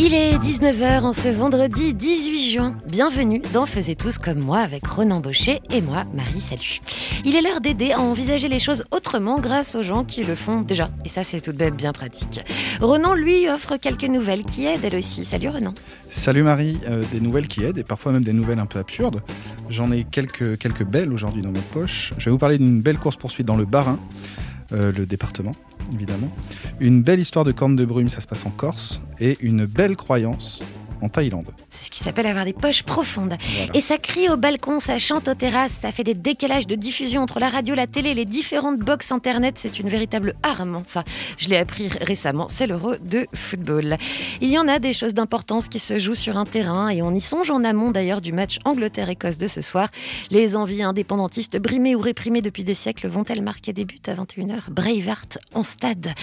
Il est 19h en ce vendredi 18 juin. Bienvenue dans Faisez tous comme moi avec Ronan Baucher et moi, Marie Salut. Il est l'heure d'aider à envisager les choses autrement grâce aux gens qui le font déjà. Et ça, c'est tout de même bien pratique. Ronan, lui, offre quelques nouvelles qui aident elle aussi. Salut Ronan. Salut Marie, Euh, des nouvelles qui aident et parfois même des nouvelles un peu absurdes. J'en ai quelques, belles aujourd'hui dans ma poche. Je vais vous parler d'une belle course-poursuite dans le Bas-Rhin, euh, le département évidemment. Une belle histoire de corne de brume, ça se passe en Corse. Et une belle croyance en Thaïlande. C'est ce qui s'appelle avoir des poches profondes. Voilà. Et ça crie au balcon, ça chante aux terrasses, ça fait des décalages de diffusion entre la radio, la télé, les différentes box internet. C'est une véritable arme, ça. Je l'ai appris récemment, c'est l'euro de football. Il y en a des choses d'importance qui se jouent sur un terrain et on y songe en amont d'ailleurs du match Angleterre-Écosse de ce soir. Les envies indépendantistes brimées ou réprimées depuis des siècles vont-elles marquer des buts à 21h Braveheart en stade.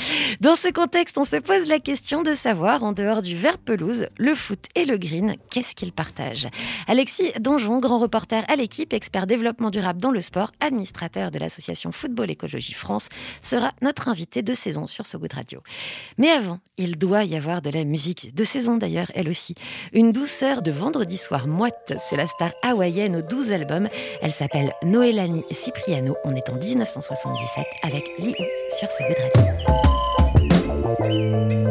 Dans ce contexte, on se pose la question de savoir, en dehors du vert pelouse, le foot et le green, qu'est-ce qu'ils partagent? Alexis Donjon, grand reporter à l'équipe, expert développement durable dans le sport, administrateur de l'association Football Écologie France, sera notre invité de saison sur Good Radio. Mais avant, il doit y avoir de la musique, de saison d'ailleurs, elle aussi. Une douceur de vendredi soir moite, c'est la star hawaïenne aux 12 albums. Elle s'appelle Noélanie Cipriano. On est en 1977 avec Liu sur So Good Radio.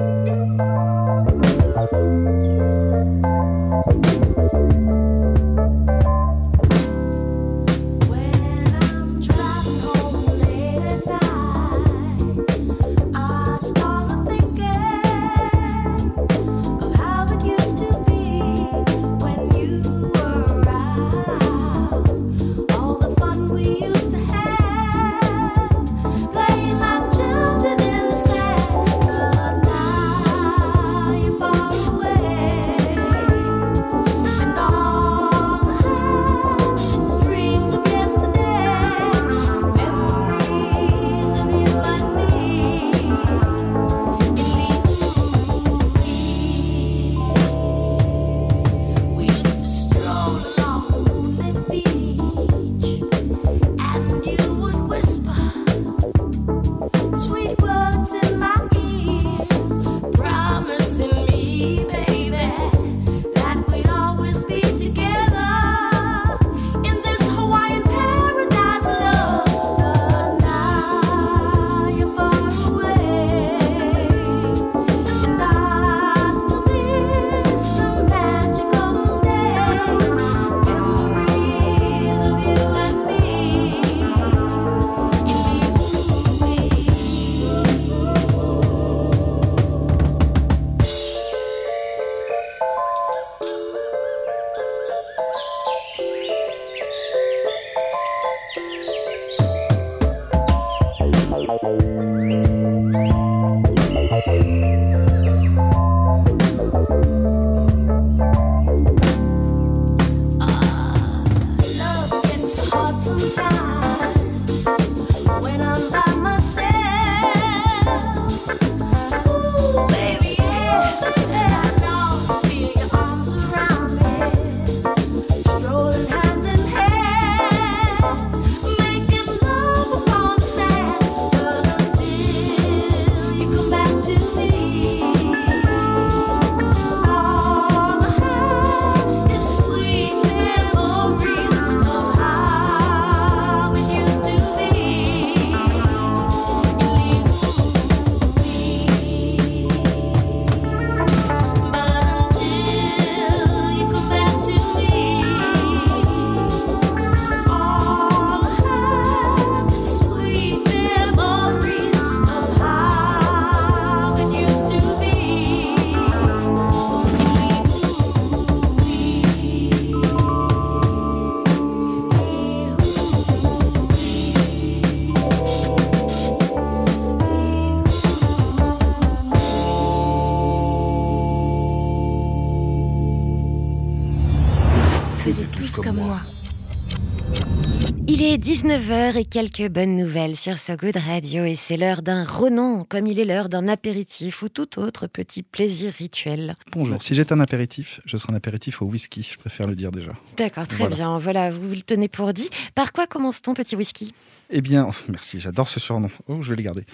19h et quelques bonnes nouvelles sur So Good Radio et c'est l'heure d'un renom comme il est l'heure d'un apéritif ou tout autre petit plaisir rituel. Bonjour. Si j'étais un apéritif, je serais un apéritif au whisky. Je préfère le dire déjà. D'accord, très Voilà. bien. Voilà, vous le tenez pour dit. Par quoi commence ton petit whisky? Eh bien, oh, merci, j'adore ce surnom. Oh, je vais le garder.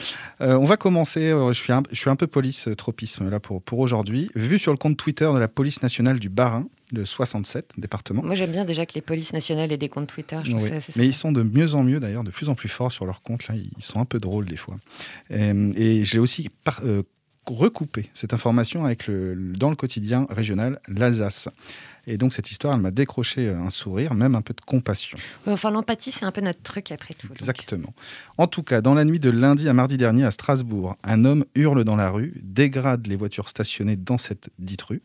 Euh, on va commencer. euh, je, suis un, je suis un peu police euh, tropisme là pour, pour aujourd'hui. Vu sur le compte Twitter de la police nationale du Bas-Rhin, le 67 département. Moi j'aime bien déjà que les polices nationales aient des comptes Twitter. Je trouve Oui. ça assez Mais ils sont de mieux en mieux d'ailleurs, de plus en plus forts sur leur compte. Là, ils sont un peu drôles des fois. Euh, et j'ai aussi par- euh, recoupé cette information avec le, dans le quotidien régional l'Alsace. Et donc cette histoire, elle m'a décroché euh, un sourire, même un peu de compassion. Enfin, l'empathie, c'est un peu notre truc après tout. donc. Exactement. En tout cas, dans la nuit de lundi à mardi dernier à Strasbourg, un homme hurle dans la rue, dégrade les voitures stationnées dans cette dite rue,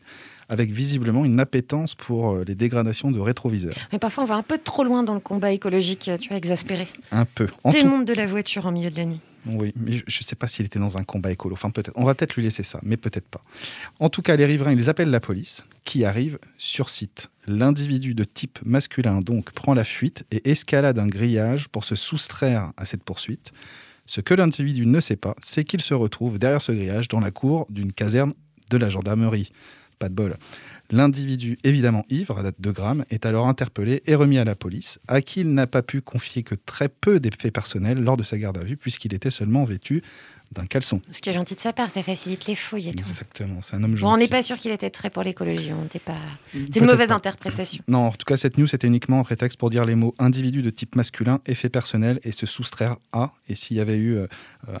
avec visiblement une appétence pour euh, les dégradations de rétroviseurs. Mais parfois, on va un peu trop loin dans le combat écologique, tu vois, exaspéré. Un peu. En tout Démonte de la voiture en milieu de la nuit. Oui, mais je ne sais pas s'il était dans un combat écolo. Enfin, peut-être. On va peut-être lui laisser ça, mais peut-être pas. En tout cas, les riverains, ils appellent la police, qui arrive sur site. L'individu de type masculin, donc, prend la fuite et escalade un grillage pour se soustraire à cette poursuite. Ce que l'individu ne sait pas, c'est qu'il se retrouve derrière ce grillage dans la cour d'une caserne de la gendarmerie. Pas de bol. L'individu, évidemment ivre, à date de grammes, est alors interpellé et remis à la police, à qui il n'a pas pu confier que très peu des faits personnels lors de sa garde à vue, puisqu'il était seulement vêtu d'un caleçon. Ce qui est gentil de sa part, ça facilite les fouilles et tout. Exactement, c'est un homme Bon, on gentil. n'est pas sûr qu'il était très pour l'écologie. On n'était pas. C'est Peut-être une mauvaise pas. interprétation. Non, en tout cas, cette news, c'était uniquement un prétexte pour dire les mots individu de type masculin, effet personnel et se soustraire à. Et s'il y avait eu euh,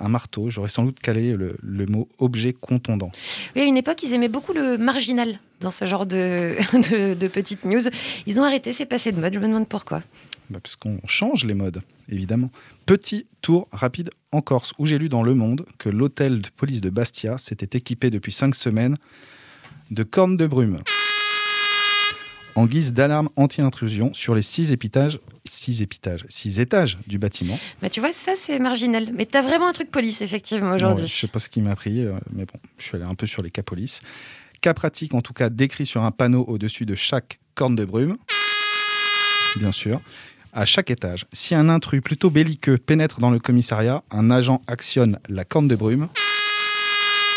un marteau, j'aurais sans doute calé le, le mot objet contondant. Oui, à une époque, ils aimaient beaucoup le marginal dans ce genre de, de, de petites news. Ils ont arrêté, c'est passé de mode. Je me demande pourquoi. Bah, parce qu'on change les modes, évidemment. Petit tour rapide en Corse, où j'ai lu dans Le Monde que l'hôtel de police de Bastia s'était équipé depuis cinq semaines de cornes de brume en guise d'alarme anti-intrusion sur les six étages, six étages, six étages du bâtiment. Bah, tu vois, ça, c'est marginal. Mais t'as vraiment un truc police, effectivement, aujourd'hui. Ouais, je sais pas ce qui m'a pris, euh, mais bon, je suis allé un peu sur les cas police. Cas pratique, en tout cas, décrit sur un panneau au-dessus de chaque corne de brume. Bien sûr. À chaque étage, si un intrus plutôt belliqueux pénètre dans le commissariat, un agent actionne la corne de brume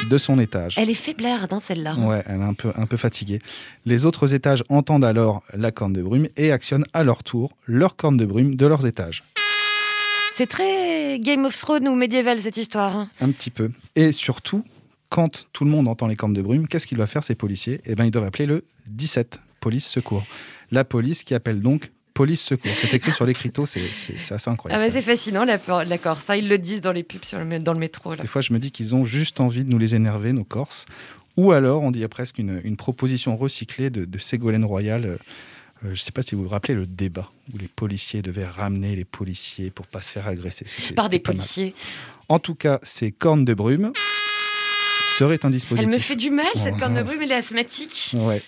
de son étage. Elle est faiblarde, hein, celle-là. Ouais, elle est un peu, un peu fatiguée. Les autres étages entendent alors la corne de brume et actionnent à leur tour leur corne de brume de leurs étages. C'est très Game of Thrones ou médiéval, cette histoire. hein. Un petit peu. Et surtout, quand tout le monde entend les cornes de brume, qu'est-ce qu'ils doivent faire ces policiers? Eh bien, ils doivent appeler le 17, police secours. La police qui appelle donc police secours. C'est écrit sur l'écriteau, c'est c'est- c'est assez Ah incroyable. bah, c'est fascinant, la- d'accord. Ça, ils le disent dans les pubs sur le, mé- dans le métro. Là. Des fois, je me dis qu'ils ont juste envie de nous les énerver, nos Corses. Ou alors, on dirait presque une, une proposition recyclée de, de Ségolène Royal. Euh, je ne sais pas si vous vous rappelez le débat où les policiers devaient ramener les policiers pour pas se faire agresser. Par des policiers. En tout cas, ces cornes de brume un dispositif. Elle me fait du mal, cette Oh. corne de brume, elle est asthmatique. Ouais.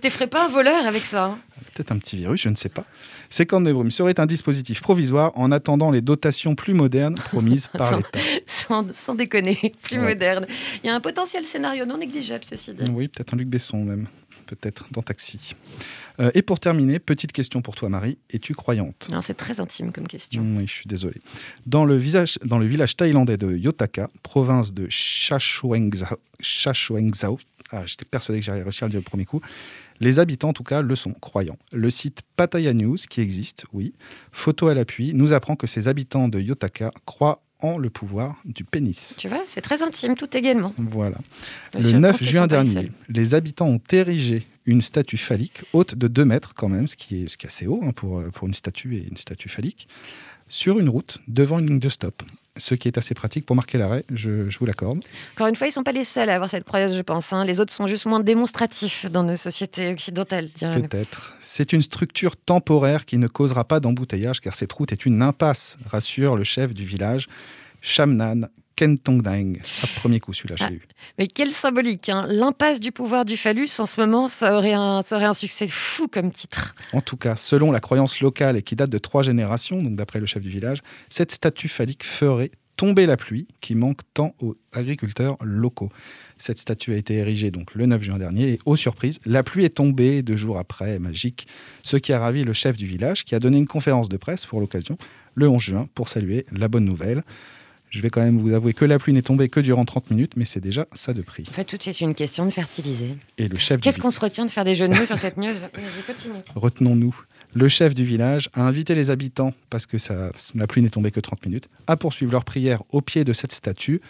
T'effraies pas un voleur avec ça. hein. peut-être un petit virus, je ne sais pas. Ces cornes de brume seraient un dispositif provisoire en attendant les dotations plus modernes promises par Sans- l'État. sans, sans déconner, plus Ouais. moderne. Il y a un potentiel scénario non négligeable, ceci dit. Oui, peut-être un Luc Besson même, peut-être dans Taxi. Euh, et pour terminer, petite question pour toi Marie, es-tu croyante? C'est très intime comme question. Oui, je suis désolé. Dans le, visage, dans le village thaïlandais de Yotaka, province de Shashuengzao ah, j'étais persuadé que j'allais réussir à le dire au premier coup, les habitants en tout cas le sont, croyants. Le site Pattaya News, qui existe, oui, photo à l'appui, nous apprend que ces habitants de Yotaka croient en le pouvoir du pénis. Tu vois, c'est très intime, tout également. Voilà. Le pense 9 qu'ils juin dernier, les habitants ont érigé une statue phallique haute de 2 mètres quand même, ce qui est, ce qui est assez haut hein, pour, pour une statue et une statue phallique, sur une route devant une ligne de stop. Ce qui est assez pratique pour marquer l'arrêt, je, je vous l'accorde. Encore une fois, ils sont pas les seuls à avoir cette croyance, je pense. hein. Les autres sont juste moins démonstratifs dans nos sociétés occidentales. Peut-être. C'est une structure temporaire qui ne causera pas d'embouteillage car cette route est une impasse, rassure le chef du village, Kentongdang. À premier coup, celui-là, je Ah. l'ai eu. Mais quelle symbolique hein. L'impasse du pouvoir du phallus, en ce moment, ça aurait, un, ça aurait un succès fou comme titre. En tout cas, selon la croyance locale et qui date de trois générations, donc d'après le chef du village, cette statue phallique ferait Tomber la pluie qui manque tant aux agriculteurs locaux. Cette statue a été érigée donc le 9 juin dernier et aux surprises, la pluie est tombée deux jours après, magique, ce qui a ravi le chef du village qui a donné une conférence de presse pour l'occasion le 11 juin pour saluer la bonne nouvelle. Je vais quand même vous avouer que la pluie n'est tombée que durant 30 minutes, mais c'est déjà ça de prix. En fait, tout est une question de fertiliser. Et le chef Qu'est-ce qu'on se retient de faire des jeux de mots sur cette news continue. retenons-nous, le chef du village a invité les habitants, parce que ça, la pluie n'est tombée que 30 minutes, à poursuivre leur prière au pied de cette statue.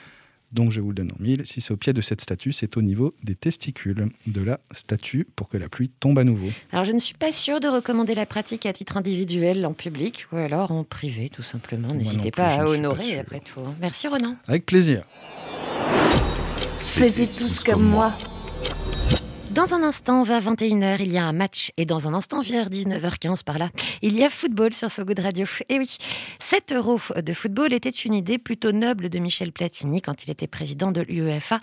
Donc je vous le donne en mille, si c'est au pied de cette statue, c'est au niveau des testicules de la statue pour que la pluie tombe à nouveau. Alors, je ne suis pas sûre de recommander la pratique à titre individuel en public ou alors en privé, tout simplement. N'hésitez pas à pas honorer, après tout. hein. Merci, Ronan. Avec plaisir. Faisiez tous comme moi. Dans un instant, vers 21h, il y a un match. Et dans un instant, vers 19h15 par là, il y a football sur So Good Radio. Et oui, 7 euros de football était une idée plutôt noble de Michel Platini quand il était président de l'UEFA.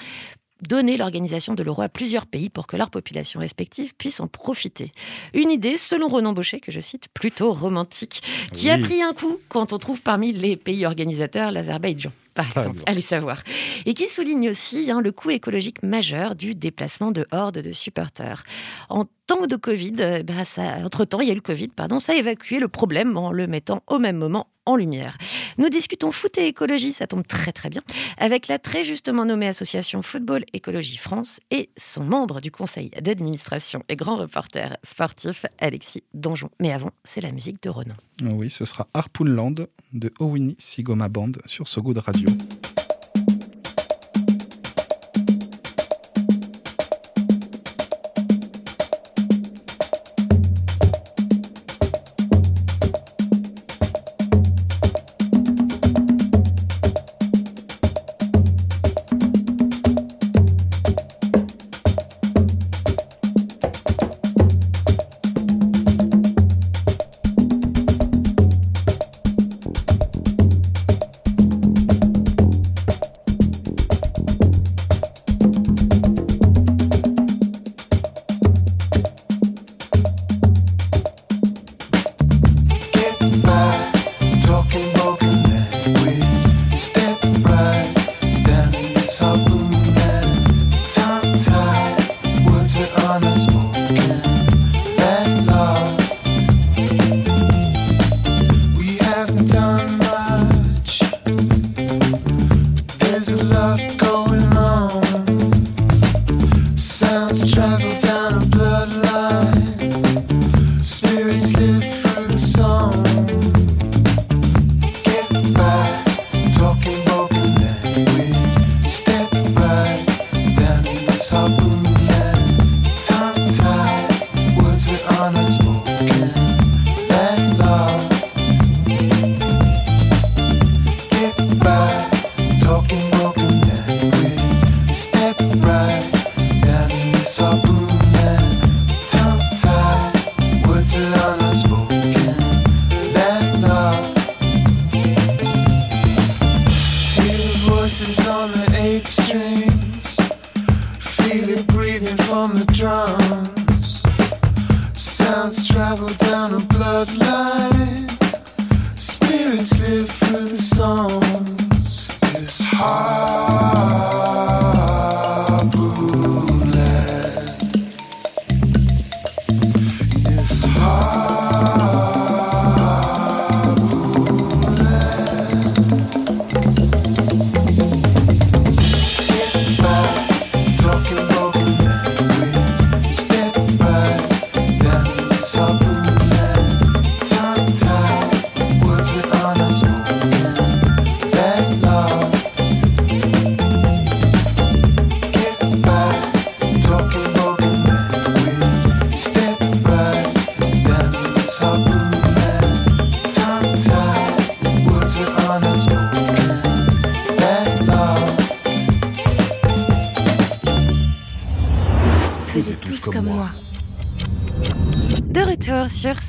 Donner l'organisation de l'euro à plusieurs pays pour que leurs populations respectives puissent en profiter. Une idée, selon Ronan Baucher, que je cite, plutôt romantique, qui a pris un coup quand on trouve parmi les pays organisateurs l'Azerbaïdjan, par Par exemple. exemple. Allez savoir. Et qui souligne aussi hein, le coût écologique majeur du déplacement de hordes de supporters. En temps de Covid, euh, bah, ça, entre-temps, il y a eu le Covid, pardon, ça a évacué le problème en le mettant au même moment en lumière. Nous discutons foot et écologie, ça tombe très très bien, avec la très justement nommée association Football Écologie France et son membre du conseil d'administration et grand reporter sportif, Alexis Donjon. Mais avant, c'est la musique de Ronan. Oh Oui, ce sera Harpoonland de Owini Sigoma Band sur So Good Radio.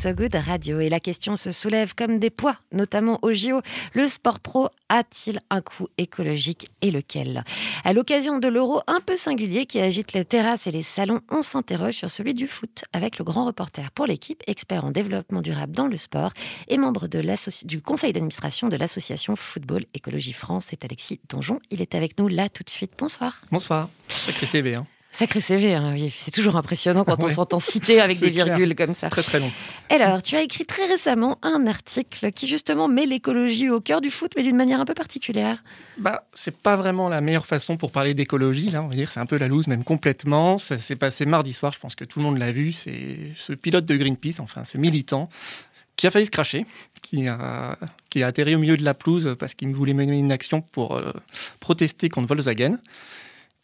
So Good Radio et la question se soulève comme des poids, notamment au JO. Le sport pro a-t-il un coût écologique et lequel? À l'occasion de l'euro un peu singulier qui agite les terrasses et les salons, on s'interroge sur celui du foot avec le grand reporter pour l'équipe, expert en développement durable dans le sport et membre de du conseil d'administration de l'association Football Écologie France. C'est Alexis Donjon. Il est avec nous là tout de suite. Bonsoir. Bonsoir. Sacré CV, hein, oui. c'est toujours impressionnant quand on s'entend citer avec des clair. virgules comme ça. Très très long. Alors, tu as écrit très récemment un article qui justement met l'écologie au cœur du foot, mais d'une manière un peu particulière. Bah, c'est pas vraiment la meilleure façon pour parler d'écologie, là, on va dire. C'est un peu la loose, même complètement. Ça s'est passé mardi soir, je pense que tout le monde l'a vu. C'est ce pilote de Greenpeace, enfin ce militant, qui a failli se cracher, qui a, qui a atterri au milieu de la pelouse parce qu'il voulait mener une action pour euh, protester contre Volkswagen.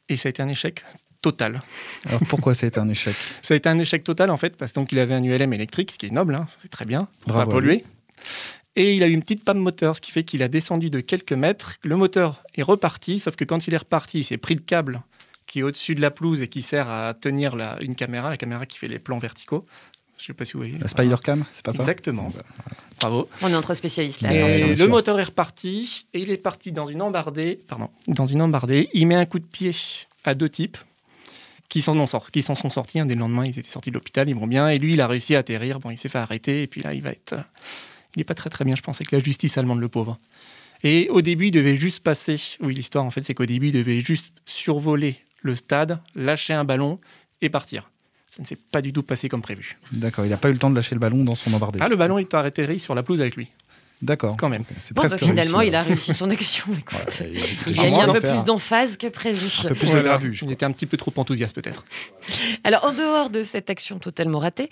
Et ça a été un échec total. Alors pourquoi ça a été un échec Ça a été un échec total en fait, parce que donc il avait un ULM électrique, ce qui est noble, hein, c'est très bien, pour Bravo pas polluer. Et il a eu une petite panne moteur, ce qui fait qu'il a descendu de quelques mètres. Le moteur est reparti, sauf que quand il est reparti, il s'est pris le câble qui est au-dessus de la pelouse et qui sert à tenir la- une caméra, la caméra qui fait les plans verticaux. Je sais pas si vous voyez. La Spider Cam, c'est pas ça Exactement. Bah, Bravo. On est entre spécialistes là, Et attention. le moteur est reparti et il est parti dans une embardée. Pardon, dans une embardée. Il met un coup de pied à deux types qui s'en sont sortis. Un des lendemains, ils étaient sortis de l'hôpital, ils vont bien. Et lui, il a réussi à atterrir. Bon, il s'est fait arrêter et puis là, il va être. euh, Il n'est pas très très bien. Je pensais que la justice allemande, le pauvre. Et au début, il devait juste passer. Oui, l'histoire en fait, c'est qu'au début, il devait juste survoler le stade, lâcher un ballon et partir. Ça ne s'est pas du tout passé comme prévu. D'accord, il n'a pas eu le temps de lâcher le ballon dans son embardé. Ah, le ballon, il t'a atterri sur la pelouse avec lui. D'accord. Quand même. Ok, C'est Bon, bah, presque finalement, réussi, il a alors. réussi son action. écoute. il en a mis un peu plus d'emphase que prévu. Un peu plus de gravure, je Il était un petit peu trop enthousiaste peut-être. Alors, en dehors de cette action totalement ratée,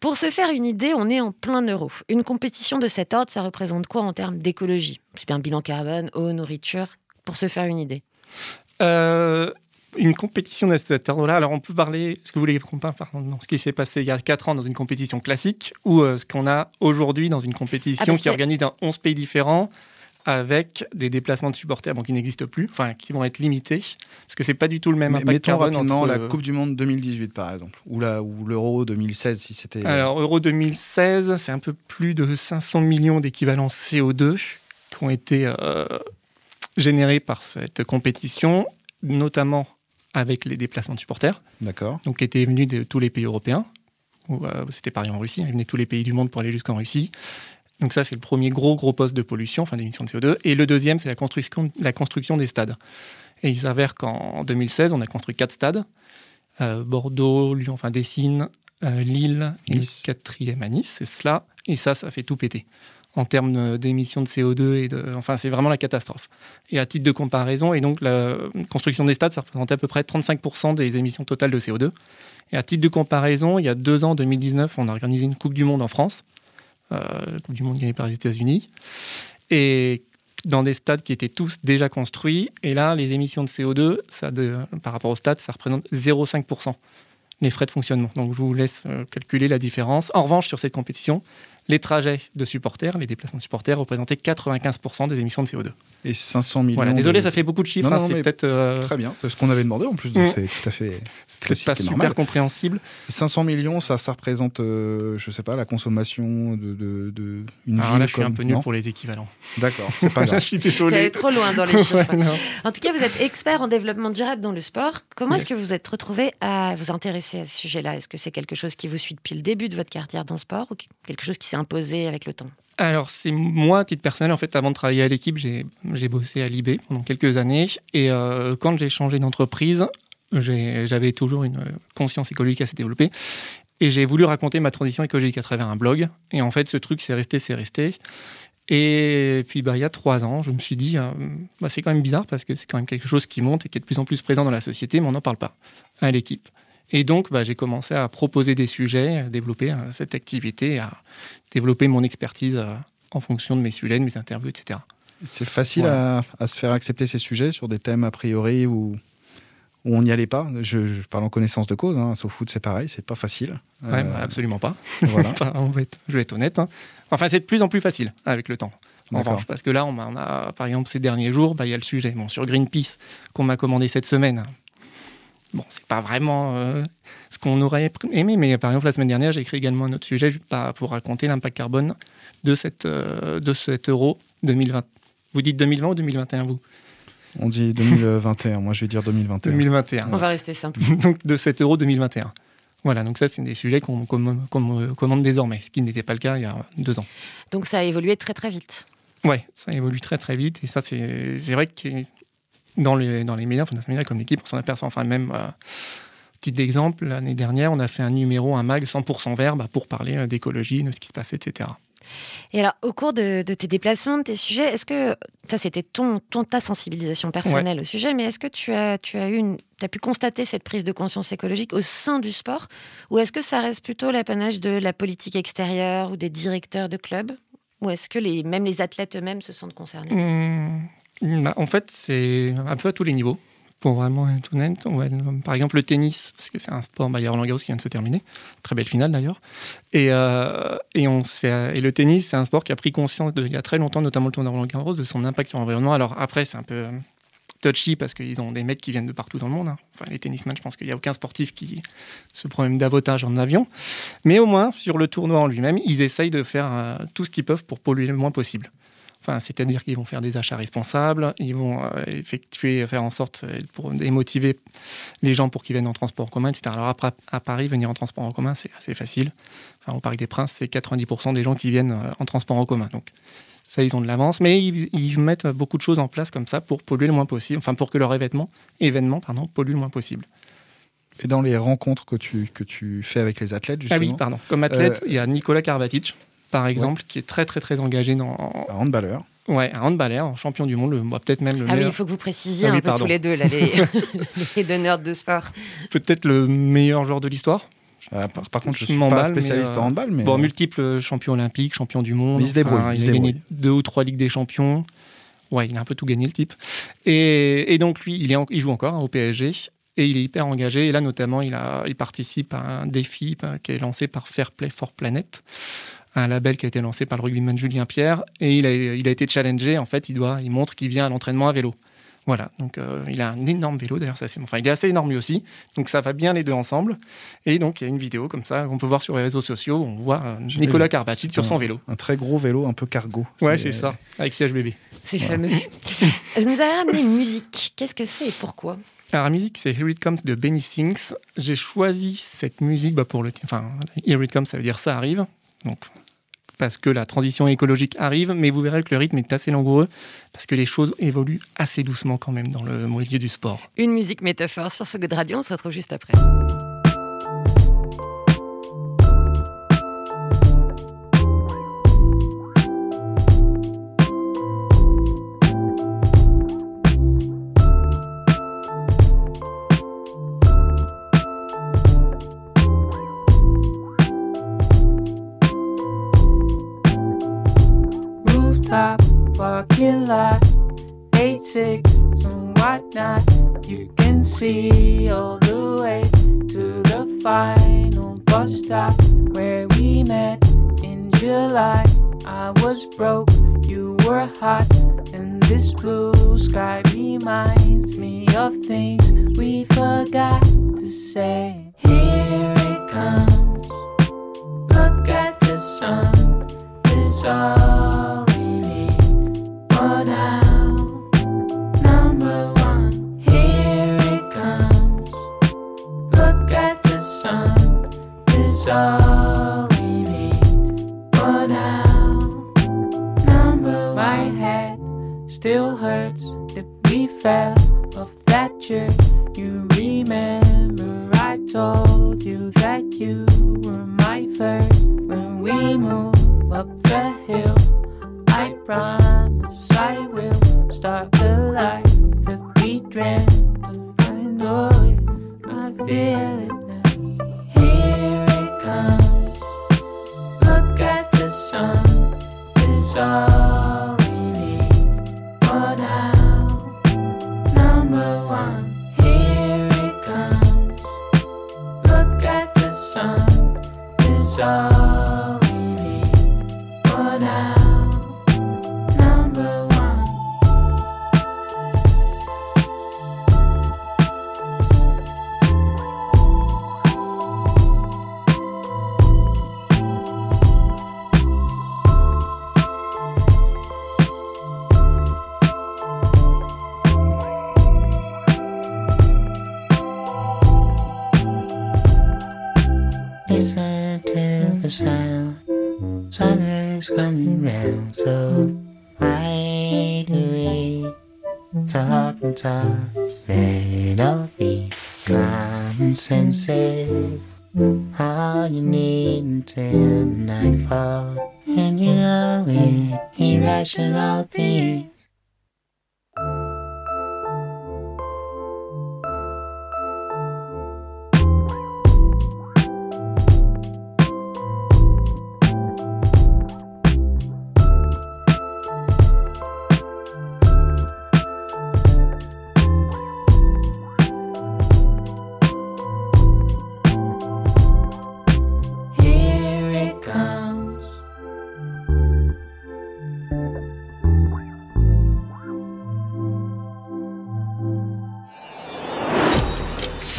pour se faire une idée, on est en plein euro. Une compétition de cet ordre, ça représente quoi en termes d'écologie? C'est bien bilan carbone, eau, nourriture, pour se faire une idée. Euh, une compétition de cet ordre-là, alors on peut parler, est-ce que vous voulez qu'on parle pardon, ce qui s'est passé il y a 4 ans dans une compétition classique ou euh, ce qu'on a aujourd'hui dans une Ah, compétition parce qui est organisée dans 11 pays différents avec des déplacements de supporters bon, qui n'existent plus, enfin qui vont être limités, parce que c'est pas du tout le même Mais impact mettons rapidement entre, la euh, Coupe du Monde 2018 par exemple, ou la ou l'Euro 2016 si c'était. Alors, Euro 2016, c'est un peu plus de 500 millions d'équivalents CO2 qui ont été euh, générés par cette compétition, notamment avec les déplacements de supporters, D'accord. donc qui étaient venus de tous les pays européens. Euh, C'était pareil en Russie, ils venaient de tous les pays du monde pour aller jusqu'en Russie. Donc ça, c'est le premier gros, gros poste de pollution, enfin d'émissions de CO2. Et le deuxième, c'est la construction, la construction des stades. Et il s'avère qu'en 2016, on a construit quatre stades. Euh, Bordeaux, Lyon, enfin Dessines, euh, Lille et le quatrième à Nice, c'est cela. Et ça, ça fait tout péter. En termes de- d'émissions de CO2, et enfin, c'est vraiment la catastrophe. Et à titre de comparaison, et donc la construction des stades, ça représentait à peu près 35% des émissions totales de CO2. Et à titre de comparaison, il y a deux ans, en 2019, on a organisé une Coupe du Monde en France, euh, Coupe du Monde gagnée par les États-Unis, et dans des stades qui étaient tous déjà construits. Et là, les émissions de CO2, ça par rapport au stade, ça représente 0,5% les frais de fonctionnement. Donc je vous laisse euh, calculer la différence. En revanche, sur cette compétition, les trajets de supporters, les déplacements de supporters représentaient 95% des émissions de CO2. Et 500 millions. Voilà, désolé, de- ça fait beaucoup de chiffres. Non, hein, non, c'est peut-être euh, Très bien, c'est ce qu'on avait demandé en plus, donc Mm. c'est tout à fait classique pas et super normal. compréhensible. 500 millions, ça, ça représente, euh, je sais pas, la consommation de, de, de une Alors ville là, je suis un peu nul non pour les équivalents. D'accord, c'est pas je grave. suis T'es désolé. trop loin dans les chiffres. Ouais. En tout cas, vous êtes expert en développement durable dans le sport. Comment est-ce que vous êtes retrouvé à vous intéresser à ce sujet-là? Est-ce que c'est quelque chose qui vous suit depuis le début de votre carrière dans le sport ou quelque chose qui imposé avec le temps Alors, c'est moi, à titre personnel, en fait, avant de travailler à l'équipe, j'ai bossé à l'IB pendant quelques années. Et euh, quand j'ai changé d'entreprise, j'avais toujours une conscience écologique assez développée. Et j'ai voulu raconter ma transition écologique à travers un blog. Et en fait, ce truc, c'est resté, c'est resté. Et puis, bah, il y a trois ans, je me suis dit, euh, bah, c'est quand même bizarre parce que c'est quand même quelque chose qui monte et qui est de plus en plus présent dans la société, mais on n'en parle pas à l'équipe. Et donc, bah, j'ai commencé à proposer des sujets, à développer euh, cette activité, à développer mon expertise euh, en fonction de mes sujets, de mes interviews, etc. C'est facile à, à se faire accepter ces sujets sur des thèmes a priori où, où on n'y allait pas. Je, je parle en connaissance de cause, hein, foot c'est pareil, c'est pas facile. Ouais, Euh, bah, absolument pas. voilà. Enfin, on va être- je vais être honnête. hein. Enfin, c'est de plus en plus facile avec le temps. En revanche, parce que là, on a, on a, par exemple, ces derniers jours, bah, il y a le sujet. Bon, sur Greenpeace, qu'on m'a commandé cette semaine, bon, c'est pas vraiment euh, ce qu'on aurait aimé, mais par exemple, la semaine dernière, j'ai écrit également un autre sujet pas pour raconter l'impact carbone de, cette, euh, de cet euro 2020. Vous dites 2020 ou 2021, vous? On dit 2021, moi je vais dire 2021. 2021. On va rester simple. donc de 7 euros 2021. Voilà, donc ça, c'est des sujets qu'on commande, désormais, ce qui n'était pas le cas il y a deux ans. Donc ça a évolué très très vite. Ouais, ça évolue très très vite, et ça, c'est c'est vrai que dans les, dans les médias, enfin, dans les médias comme l'équipe, on s'en aperçoit, enfin même, euh, petit d'exemple, l'année dernière, on a fait un numéro, un mag 100% vert bah, pour parler euh, d'écologie, de ce qui se passait, etc. Et alors, au cours de, de tes déplacements, de tes sujets, est-ce que ça c'était ton, ton ta sensibilisation personnelle au sujet, mais est-ce que tu as tu as eu une, as pu constater cette prise de conscience écologique au sein du sport, ou est-ce que ça reste plutôt l'apanage de la politique extérieure ou des directeurs de clubs, ou est-ce que les même les athlètes eux-mêmes se sentent concernés? Mmh, bah, en fait, c'est un peu à tous les niveaux. Pour vraiment être honnête, on par exemple le tennis, parce que c'est un sport, bah, il y a Roland Garros qui vient de se terminer, très belle finale d'ailleurs. Et, euh, et, on s'est- et le tennis, c'est un sport qui a pris conscience de, il y a très longtemps, notamment le tournoi Roland Garros, de son impact sur l'environnement. Alors après, c'est un peu euh, touchy parce qu'ils ont des mecs qui viennent de partout dans le monde. hein. Enfin, les tennisman, je pense qu'il n'y a aucun sportif qui se prend même d'avotage en avion. Mais au moins, sur le tournoi en lui-même, ils essayent de faire euh, tout ce qu'ils peuvent pour polluer le moins possible. Enfin, c'est-à-dire qu'ils vont faire des achats responsables, ils vont euh, effectuer, faire en sorte euh, pour démotiver les gens pour qu'ils viennent en transport en commun, etc. Alors après, à Paris, venir en transport en commun, c'est assez facile. Enfin, au Parc des Princes, c'est 90% des gens qui viennent euh, en transport en commun. Donc ça, ils ont de l'avance, mais ils, ils mettent beaucoup de choses en place comme ça pour polluer le moins possible, enfin pour que leur événement, événement pardon, pollue le moins possible. Et dans les rencontres que tu, que tu fais avec les athlètes, Ah justement oui, pardon. Comme athlète, Euh, il y a Nicolas Karvatic, par exemple, qui est très très très engagé dans un handballeur. Ouais, un handballeur, champion du monde, bah, peut-être même le Ah oui, meilleur- il faut que vous précisiez Ah oui, un peu pardon. tous les deux là, les, les deux nerds de sport. peut-être le meilleur joueur de l'histoire. Euh, par, par contre, je suis pas mais, spécialiste euh, en handball, mais Bon, multiple champion olympique, champion du monde. Mais il se débrouille, Enfin, il il se a gagné débrouille. deux ou trois Ligues des Champions. Ouais, il a un peu tout gagné, le type. Et, et donc, lui, il, est en- il joue encore hein, au PSG. Et il est hyper engagé. Et là, notamment, il, a, il participe à un défi euh, qui est lancé par Fair Play for Planet, un label qui a été lancé par le rugbyman Julien Pierre. Et il a, il a été challengé. En fait, il, doit, il montre qu'il vient à l'entraînement à vélo. Voilà, donc euh, il a un énorme vélo, d'ailleurs, ça c'est enfin, il est assez énorme lui aussi, donc ça va bien les deux ensemble. Et donc il y a une vidéo comme ça qu'on peut voir sur les réseaux sociaux, où on voit euh, Nicolas. Karbatic sur son vélo. Un très gros vélo, un peu cargo. Ouais, c'est ça, avec siège bébé. C'est fameux. Vous nous avez ramené une musique. Qu'est-ce que c'est et pourquoi? Alors, la musique, c'est Here It Comes de Benny Sings. J'ai choisi cette musique bah, pour le. Enfin, Here It Comes, ça veut dire ça arrive. Donc, parce que la transition écologique arrive, mais vous verrez que le rythme est assez langoureux, parce que les choses évoluent assez doucement quand même dans le milieu du sport. Une musique métaphore sur ce Good Radio. On se retrouve juste après.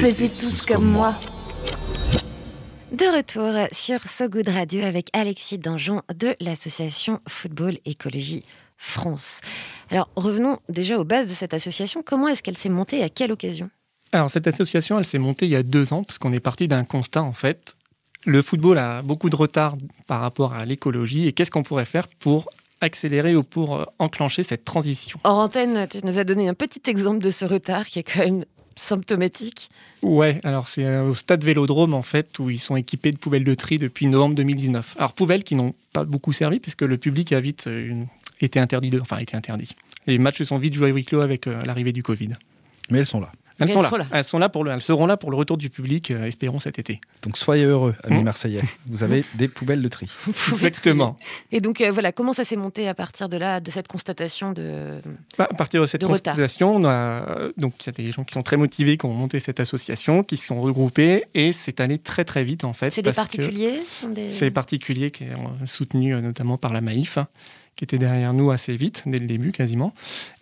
Tous comme moi. De retour sur So Good Radio avec Alexis Danjon de l'association Football Écologie France. Alors revenons déjà aux bases de cette association. Comment est-ce qu'elle s'est montée et à quelle occasion? Alors cette association, elle s'est montée il y a deux ans parce qu'on est parti d'un constat en fait. Le football a beaucoup de retard par rapport à l'écologie et qu'est-ce qu'on pourrait faire pour accélérer ou pour euh, enclencher cette transition? Hors antenne, tu nous as donné un petit exemple de ce retard qui est quand même symptomatique. Ouais, alors c'est euh, au stade Vélodrome en fait où ils sont équipés de poubelles de tri depuis novembre 2019. Alors poubelles qui n'ont pas beaucoup servi puisque le public a vite euh, une- été interdit de, enfin été interdit. Les matchs se sont vite joués à huis clos avec euh, l'arrivée du Covid. Mais elles sont là. Elles, sont, là. Elles sont là pour le, elles seront là pour le retour du public, euh, espérons cet été. Donc soyez heureux, amis Mm. marseillais. Vous avez des poubelles de tri. Exactement. Et donc euh, voilà, comment ça s'est monté à partir de là, de cette constatation de... Bah, à partir de cette De constatation, on a euh, donc il y a des gens qui sont très motivés, qui ont monté cette association, qui se sont regroupés et c'est allé très très vite en fait. C'est des particuliers sont des... C'est les particuliers qui sont soutenus euh, notamment par la Maïf, hein, qui était derrière nous assez vite, dès le début quasiment.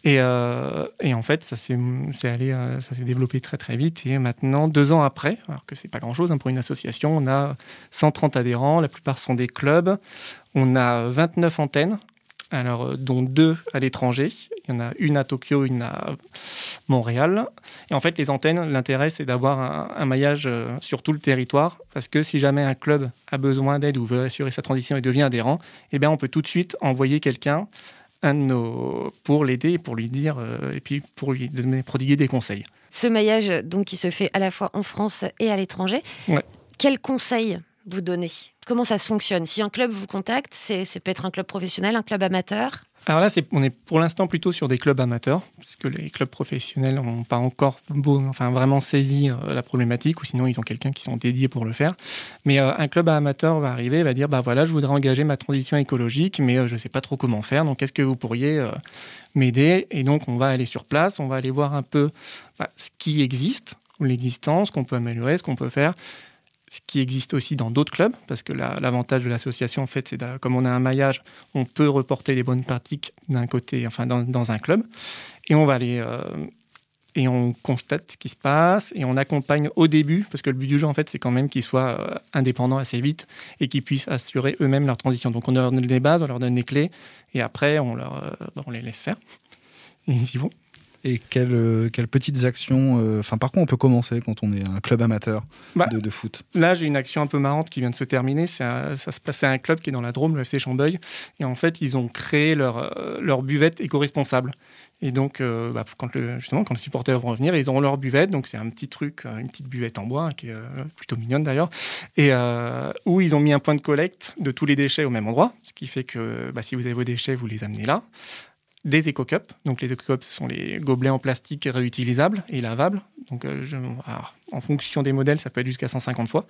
Et, euh, en fait, euh, ça s'est développé très très vite. Et maintenant, deux ans après, alors que c'est pas grand chose pour une association, on a 130 adhérents, la plupart sont des clubs. On a 29 antennes, alors, euh, dont deux à l'étranger. Il y en a une à Tokyo, une à Montréal. Et en fait, les antennes, l'intérêt, c'est d'avoir un, un maillage euh, sur tout le territoire. Parce que si jamais un club a besoin d'aide ou veut assurer sa transition et devient adhérent, eh bien, on peut tout de suite envoyer quelqu'un un de nos, pour l'aider pour lui dire, euh, et puis pour lui donner, prodiguer des conseils. Ce maillage donc qui se fait à la fois en France et à l'étranger. Ouais. Quels conseils vous donnez? Comment ça se fonctionne? Si un club vous contacte, c'est peut-être un club professionnel, un club amateur? Alors là, on est pour l'instant plutôt sur des clubs amateurs, puisque les clubs professionnels n'ont pas encore enfin, vraiment saisi euh, la problématique, ou sinon ils ont quelqu'un qui sont dédiés pour le faire. Mais euh, un club amateur va arriver va dire, bah voilà, je voudrais engager ma transition écologique, mais euh, je ne sais pas trop comment faire, donc est-ce que vous pourriez m'aider? Et donc on va aller sur place, on va aller voir un peu bah, ce qui existe, l'existence, ce qu'on peut améliorer, ce qu'on peut faire ce qui existe aussi dans d'autres clubs, parce que la- l'avantage de l'association, en fait, c'est comme on a un maillage, on peut reporter les bonnes pratiques d'un côté, enfin dans, dans un club, et on va aller euh, et on constate ce qui se passe et on accompagne au début, parce que le but du jeu, en fait, c'est quand même qu'ils soient euh, indépendants assez vite et qu'ils puissent assurer eux-mêmes leur transition. Donc on leur donne les bases, on leur donne les clés, et après on leur, euh, on les laisse faire. Et ils y vont. Et quelles, euh, quelles petites actions, euh, enfin par quoi on peut commencer quand on est un club amateur Bah, de, de foot? Là, j'ai une action un peu marrante qui vient de se terminer. Un- ça se passe à un club qui est dans la Drôme, le FC Chambeuil. Et en fait, ils ont créé leur, euh, leur buvette éco-responsable. Et donc, euh, bah, quand le, justement, quand les supporters vont venir, ils auront leur buvette. Donc, c'est un petit truc, une petite buvette en bois, hein, qui est euh, plutôt mignonne d'ailleurs. Et euh, où ils ont mis un point de collecte de tous les déchets au même endroit. Ce qui fait que bah, si vous avez vos déchets, vous les amenez là. Des éco-cups. Donc, les éco-cups, ce sont les gobelets en plastique réutilisables et lavables. Donc, euh, je- alors, en fonction des modèles, ça peut être jusqu'à 150 fois.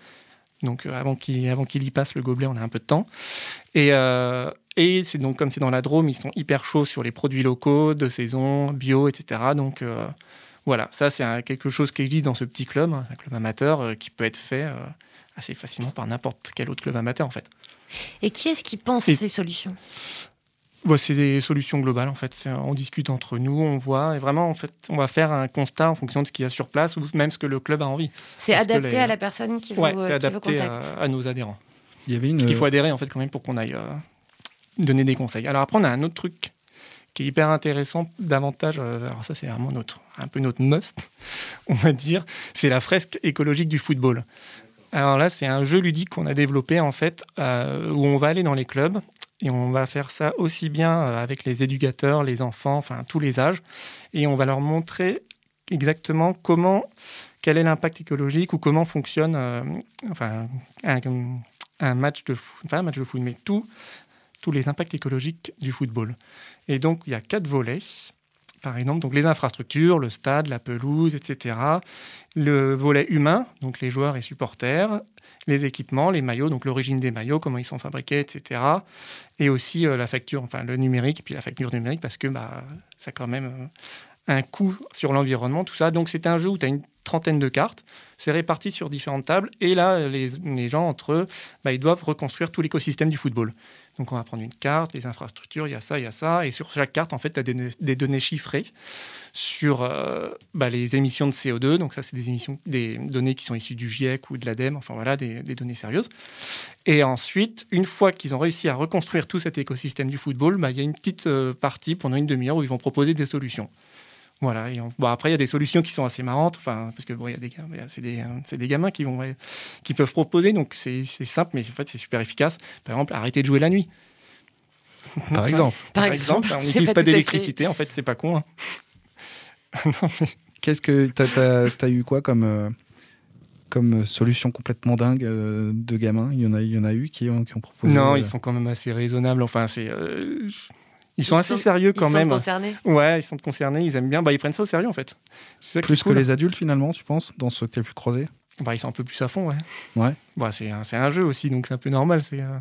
Donc euh, avant qu'il avant qu'il y passe le gobelet, on a un peu de temps. Et, euh, et c'est donc comme c'est dans la Drôme, ils sont hyper chauds sur les produits locaux, de saison, bio, etc. Donc voilà, ça c'est quelque chose qui existe dans ce petit club, hein, un club amateur qui peut être fait assez facilement par n'importe quel autre club amateur en fait. Et qui est-ce qui pense Et- ces solutions? Bon, c'est des solutions globales en fait. On discute entre nous, on voit et vraiment en fait, on va faire un constat en fonction de ce qu'il y a sur place ou même ce que le club a envie. C'est adapté les- à la personne qui vous, Ouais, euh, c'est vous adapté à nos adhérents. Il y avait une. Parce qu'il faut adhérer en fait quand même pour qu'on aille euh, donner des conseils. Alors après on a un autre truc qui est hyper intéressant davantage. euh, alors ça c'est vraiment notre un peu notre must, on va dire. C'est la fresque écologique du football. Alors là, c'est un jeu ludique qu'on a développé en fait, euh, où on va aller dans les clubs et on va faire ça aussi bien euh, avec les éducateurs, les enfants, enfin tous les âges, et on va leur montrer exactement comment, quel est l'impact écologique ou comment fonctionne, euh, enfin un, match de foot, enfin un match de foot, mais tout, tous les impacts écologiques du football. Et donc il y a quatre volets. Par exemple, les infrastructures, le stade, la pelouse, etc. Le volet humain, donc les joueurs et supporters, les équipements, les maillots, donc l'origine des maillots, comment ils sont fabriqués, etc. Et aussi euh, la facture, enfin le numérique, puis la facture numérique, parce que bah, ça a quand même euh, un coût sur l'environnement, tout ça. C'est un jeu où tu as une trentaine de cartes, c'est réparti sur différentes tables, et là, les, les gens, entre eux, bah, ils doivent reconstruire tout l'écosystème du football. Donc on va prendre une carte, les infrastructures, il y a ça, il y a ça, et sur chaque carte, en fait, tu as des, des données chiffrées sur euh, bah, les émissions de CO2. Donc ça, c'est des données qui sont issues du GIEC ou de l'ADEME, enfin voilà, des, des données sérieuses. Et ensuite, une fois qu'ils ont réussi à reconstruire tout cet écosystème du football, bah, il y a une petite euh, partie pendant une demi-heure où ils vont proposer des solutions. Voilà. Et on- bon, après, il y a des solutions qui sont assez marrantes, enfin, parce que bon, il y a des, c'est des, euh, c'est des gamins qui vont, qui peuvent proposer, donc c'est c'est simple, mais en fait, c'est super efficace. Par exemple, arrêter de jouer la nuit. Par exemple. Par Par exemple, exemple, on n'utilise pas d'électricité, en fait, c'est pas con. hein. Qu'est-ce que t'as t'as- t'as eu quoi comme euh, comme solution complètement dingue euh, de gamins? Il y en a il y en a eu qui ont qui ont proposé. Non, euh, ils sont quand même assez raisonnables. Enfin, c'est. euh, ils sont assez sont- sérieux quand ils même. sont concernés. Ouais, ils sont concernés, ils aiment bien. Bah, ils prennent ça au sérieux en fait. C'est ça plus que cool. les adultes finalement, tu penses, dans ce que tu as pu croiser Bah, ils sont un peu plus à fond, ouais. Ouais. Bah, c'est un, c'est un jeu aussi, donc c'est un peu normal c'est, euh,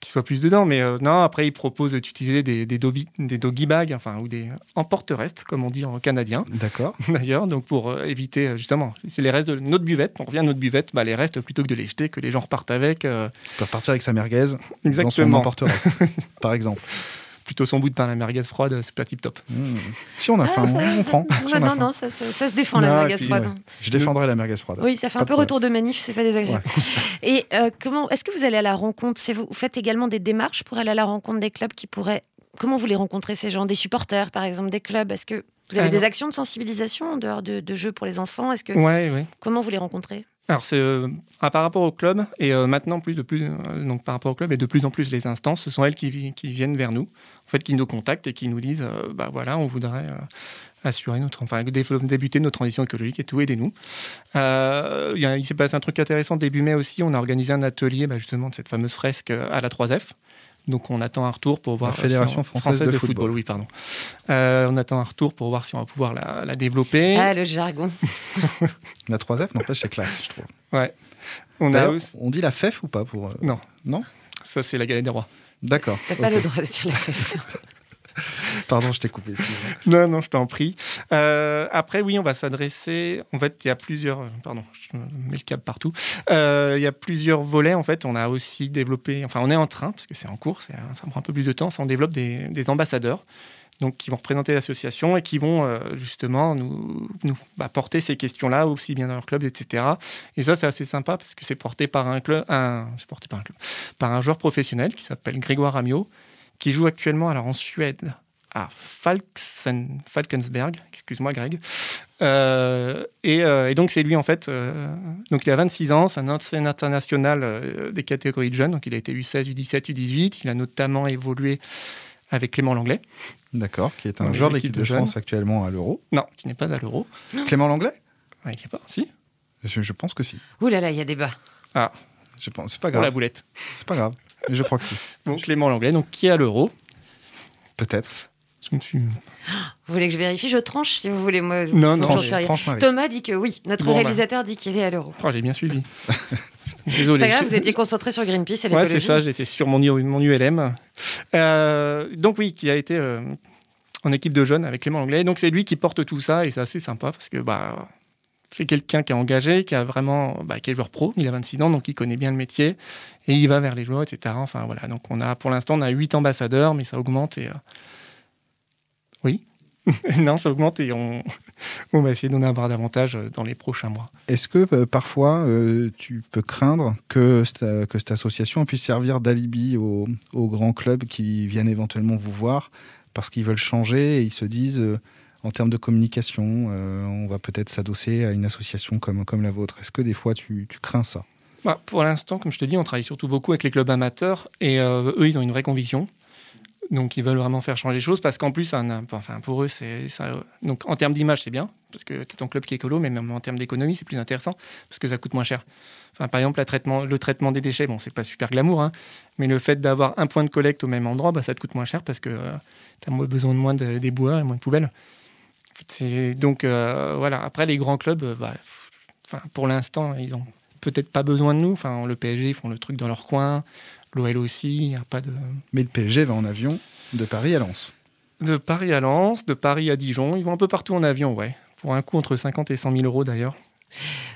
qu'ils soient plus dedans. Mais euh, non, après, ils proposent d'utiliser des, des, dobi- des doggy bags, enfin, ou des emporte-restes, comme on dit en canadien, D'accord. d'ailleurs, donc pour euh, éviter, justement, c'est les restes de notre buvette. On revient à notre buvette, bah, les restes, plutôt que de les jeter, que les gens repartent avec. euh, Tu peux repartir avec sa merguez dans son exactement. emporte-reste, par exemple. Plutôt son bout de pain à la merguez froide, c'est pas tip top. Mmh. Si on a faim, Ah, ça- on prend. Si Ouais, on a non, faim. non, ça, se- ça se défend la Non, merguez puis, froide. ouais. Je défendrai la merguez froide. Oui, ça fait Pas un peu retour de manif, c'est pas désagréable. Et euh, comment est-ce que vous allez à la rencontre vous, vous faites également des démarches pour aller à la rencontre des clubs qui pourraient. Comment vous les rencontrez ces gens? Des supporters, par exemple, des clubs? Est-ce que vous avez des actions de sensibilisation en dehors de, de jeux pour les enfants? Est-ce que Ouais, ouais. comment vous les rencontrez? Alors, c'est euh, par rapport au club, et euh, maintenant, plus de plus, euh, donc par rapport au club, et de plus en plus les instances, ce sont elles qui, vi- qui viennent vers nous, en fait, qui nous contactent et qui nous disent bah voilà, on voudrait assurer notre, enfin, débuter notre transition écologique et tout, aidez-nous. Il s'est passé un truc intéressant début mai aussi, on a organisé un atelier bah, justement de cette fameuse fresque à la 3F. Donc on attend un retour pour voir La Fédération si on- française de football. oui pardon. Euh, on attend un retour pour voir si on va pouvoir la, la développer. Ah, le jargon. La 3F, n'empêche, c'est classe, je trouve. Ouais. On a on dit la FEF ou pas pour. euh, Non. Non Ça c'est la galette des rois. D'accord. T'as pas Ok. le droit de dire la fête. Pardon, je t'ai coupé. Non, non, je t'en prie. Euh, après, oui, on va s'adresser. En fait, il y a plusieurs. Pardon, je mets le câble partout. Euh, il y a plusieurs volets. En fait, on a aussi développé. Enfin, on est en train, parce que c'est en cours, ça prend un peu plus de temps. Ça, on développe des, des ambassadeurs. Donc, qui vont représenter l'association et qui vont euh, justement nous, nous bah, porter ces questions-là, aussi bien dans leur club, etc. Et ça, c'est assez sympa parce que c'est porté par un club, un, porté par un club, par un joueur professionnel qui s'appelle Grégoire Amiot, qui joue actuellement alors en Suède à Falksen, Falkensberg, excuse-moi Greg. Euh, et, euh, et donc c'est lui en fait, euh, donc il a 26 ans, c'est un ancien international euh, des catégories de jeunes, donc il a été U16, U17, U18, il a notamment évolué avec Clément Langlais. D'accord, qui est un Donc, joueur de l'équipe de. France actuellement à l'Euro. Non, qui n'est pas à l'Euro. Clément Langlais? Ouais, il n'est pas, si. je, je pense que si. Ouh là là, il y a débat. Ah, Je pense, c'est pas pour la grave. boulette. C'est pas grave. Je crois que si. Donc Clément Langlais, donc qui est à l'Euro. Peut-être. Je me suis... Vous voulez que je vérifie? Je tranche si vous voulez. Moi, Non, non, Tranche, tranche Marie. Thomas dit que oui. Notre Bon, bah. réalisateur dit qu'il est à l'euro. Oh, j'ai bien suivi. C'est Désolé. pas grave, vous étiez concentré sur Greenpeace et Ouais, c'est ça, j'étais sur mon, ULM. Euh, donc oui, qui a été euh, en équipe de jeunes avec Clément Anglais. Donc c'est lui qui porte tout ça et c'est assez sympa parce que bah, c'est quelqu'un qui est engagé, qui a vraiment, bah, qui est joueur pro, il a 26 ans, donc il connaît bien le métier et il va vers les joueurs, etc. Enfin voilà, donc on a pour l'instant on a 8 ambassadeurs, mais ça augmente et... euh, Oui non, ça augmente et on, va essayer d'en avoir davantage euh, dans les prochains mois. Est-ce que euh, parfois tu peux craindre que cette, association puisse servir d'alibi aux, grands clubs qui viennent éventuellement vous voir parce qu'ils veulent changer et ils se disent en termes de communication, euh, on va peut-être s'adosser à une association comme, la vôtre. Est-ce que des fois tu, crains ça? Bah, pour l'instant, comme je te dis, on travaille surtout beaucoup avec les clubs amateurs et euh, eux, ils ont une vraie conviction. Donc, ils veulent vraiment faire changer les choses parce qu'en plus, enfin, pour eux, euh, Donc, en termes d'image, c'est bien parce que tu as ton club qui est écolo, mais même en termes d'économie, c'est plus intéressant parce que ça coûte moins cher. Enfin, par exemple, le traitement des déchets, bon, c'est pas super glamour, hein, mais le fait d'avoir un point de collecte au même endroit, bah, ça te coûte moins cher parce que tu as besoin de moins de, des et moins de poubelles. C'est- donc, euh, voilà. Après, les grands clubs, euh, bah, pff, pour l'instant, ils ont peut-être pas besoin de nous. Enfin, le PSG, ils font le truc dans leur coin. L'OL aussi, il n'y a pas de. Mais le PSG va en avion de Paris à Lens. De Paris à Lens, de Paris à Dijon, ils vont un peu partout en avion, ouais. Pour un coût entre 50 et 100 000 euros d'ailleurs.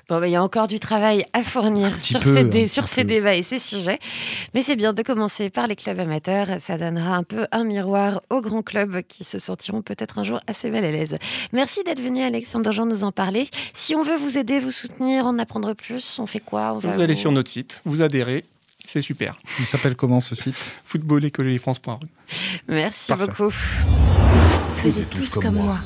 Bon, bah, il y a encore du travail à fournir sur, peu, ces, dé- sur débats et ces sujets. Mais c'est bien de commencer par les clubs amateurs. Ça donnera un peu un miroir aux grands clubs qui se sentiront peut-être un jour assez mal à l'aise. Merci d'être venu, Alexandre Jean, nous en parler. Si on veut vous aider, vous soutenir, en apprendre plus, on fait quoi? On va Vous allez sur notre site, vous adhérez, c'est super. Il s'appelle comment ce site? Footballécoloniefrance.org. Merci Parfait. beaucoup. Faisez tous comme moi.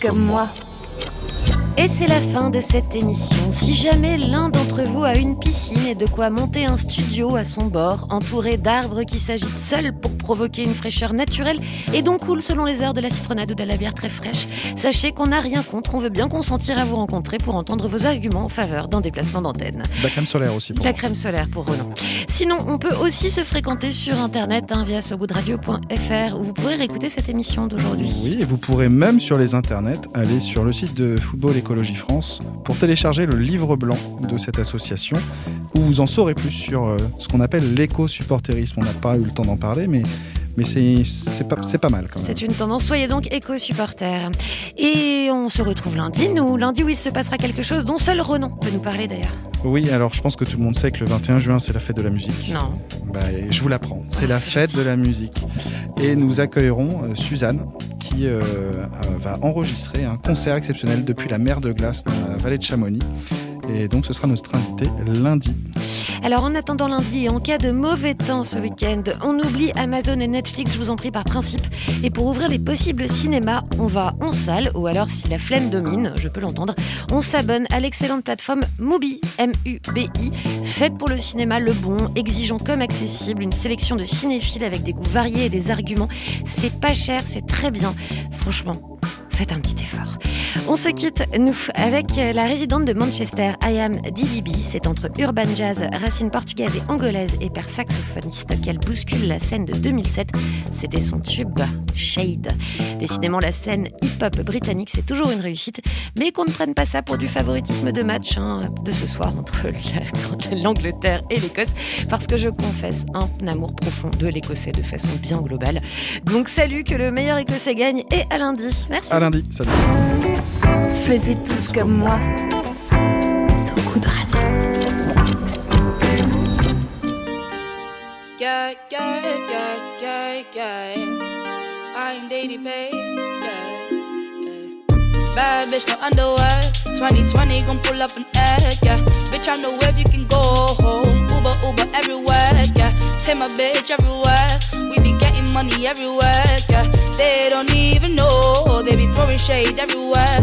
Comme moi. Et c'est la fin de cette émission. Si jamais l'un d'entre vous a une piscine et de quoi monter un studio à son bord, entouré d'arbres qui s'agitent seuls pour provoquer une fraîcheur naturelle et donc cool selon les heures de la citronnade ou de la bière très fraîche, sachez qu'on n'a rien contre, on veut bien consentir à vous rencontrer pour entendre vos arguments en faveur d'un déplacement d'antenne. La crème solaire aussi. Pour La crème solaire pour Renaud. Sinon, on peut aussi se fréquenter sur internet hein, via sogoodradio.fr où vous pourrez réécouter cette émission d'aujourd'hui. Oui, et vous pourrez même sur les internets aller sur le site de Football Écologie France pour télécharger le livre blanc de cette association où vous en saurez plus sur euh, ce qu'on appelle l'éco-supporterisme. On n'a pas eu le temps d'en parler, mais, mais c'est pas, pas mal quand même. C'est une tendance, soyez donc éco-supporters. Et on se retrouve lundi, nous, lundi où il se passera quelque chose dont seul Renan peut nous parler d'ailleurs. Oui, alors je pense que tout le monde sait que le 21 juin, c'est la fête de la musique. Non. Bah, je vous l'apprends. C'est la c'est fête de la musique. Et nous accueillerons euh, Suzanne qui euh, euh, va enregistrer un concert exceptionnel depuis la mer de glace dans la vallée de Chamonix. Et donc ce sera notre invité lundi. Alors en attendant lundi et en cas de mauvais temps ce week-end, on oublie Amazon et Netflix, je vous en prie par principe. Et pour ouvrir les possibles cinémas, on va en salle, ou alors si la flemme domine, je peux l'entendre, on s'abonne à l'excellente plateforme Mubi, M-U-B-I, faite pour le cinéma le bon, exigeant comme accessible, une sélection de cinéphiles avec des goûts variés et des arguments. C'est pas cher, c'est très bien. Franchement, faites un petit effort. On se quitte, nous, avec la résidente de Manchester, Ayam DDB. C'est entre urban jazz, racines portugaises et anglaises et père saxophoniste qu'elle bouscule la scène de 2007. C'était son tube Shade. Décidément, la scène hip-hop britannique, c'est toujours une réussite, mais qu'on ne prenne pas ça pour du favoritisme de match hein, de ce soir entre la- l'Angleterre et l'Écosse, parce que je confesse un amour profond de l'Écossais de façon bien globale. Donc salut, que le meilleur Écossais gagne et à lundi. Merci. Salut. Faisiez tous comme moi. So good radio. Yeah, yeah, yeah, yeah, yeah. I'm Daddy Bay. Yeah, yeah. Bad bitch, no underwear. 2020 gon' pull up an egg. Yeah, bitch, I know where you can go home. Uber, Uber everywhere. Yeah, take my bitch everywhere. We be getting money everywhere. Yeah, they don't even know. Be throwing shade everywhere.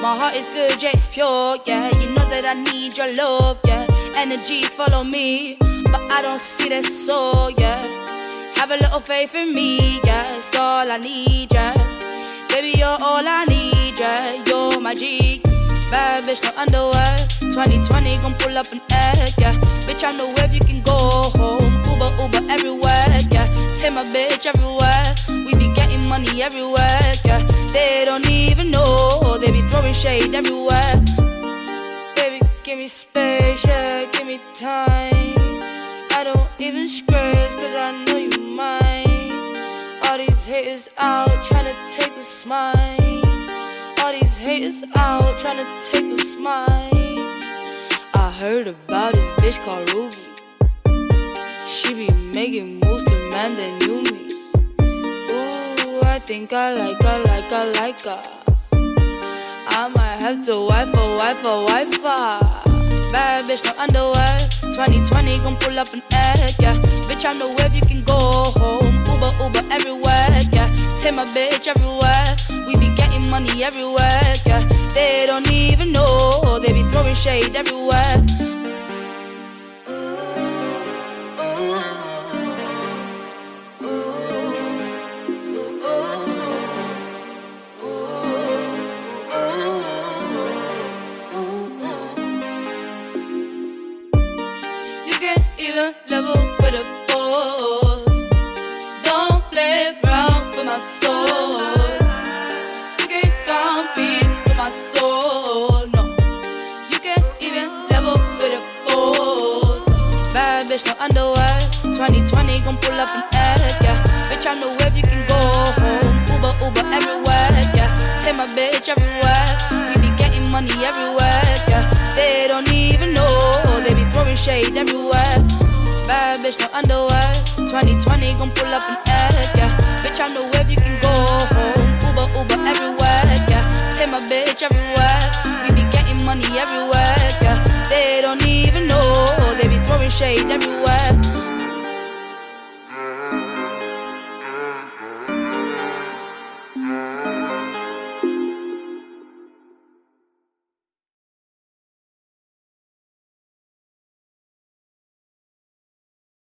My heart is good, yeah, it's pure. Yeah, you know that I need your love. Yeah, energies follow me, but I don't see that soul. Yeah. Have a little faith in me, yeah, it's all I need, yeah. Baby, you're all I need, yeah. You're my G. Bad bitch, no underwear. 2020 gon' pull up an egg, yeah. Bitch, I know where you can go home. Uber, Uber everywhere, yeah. Take my bitch everywhere. We be getting money everywhere, yeah. They don't even know. They be throwing shade everywhere. Baby, give me space, yeah. Give me time. I don't even scratch, cause I know you mine. All these haters out tryna take a smile. All these haters out tryna take a smile. I heard about this bitch called Ruby. She be making moves to man that I think I like her, like her, like her. I might have to wife a wife a wife her. Bad bitch, no underwear. 2020 gon' pull up an egg, yeah. Bitch, I know where you can go home. Uber, Uber everywhere, yeah. Take my bitch everywhere. We be getting money everywhere, yeah. They don't even know. They be throwing shade everywhere. Bitch everywhere. We be getting money everywhere, yeah. They don't even know. They be throwing shade everywhere. Bad bitch, no underwear. 2020 gon' pull up an egg, yeah. Bitch, I know where you can go home. Uber, Uber everywhere, yeah. Take my bitch everywhere. We be getting money everywhere, yeah. They don't even know. They be throwing shade everywhere.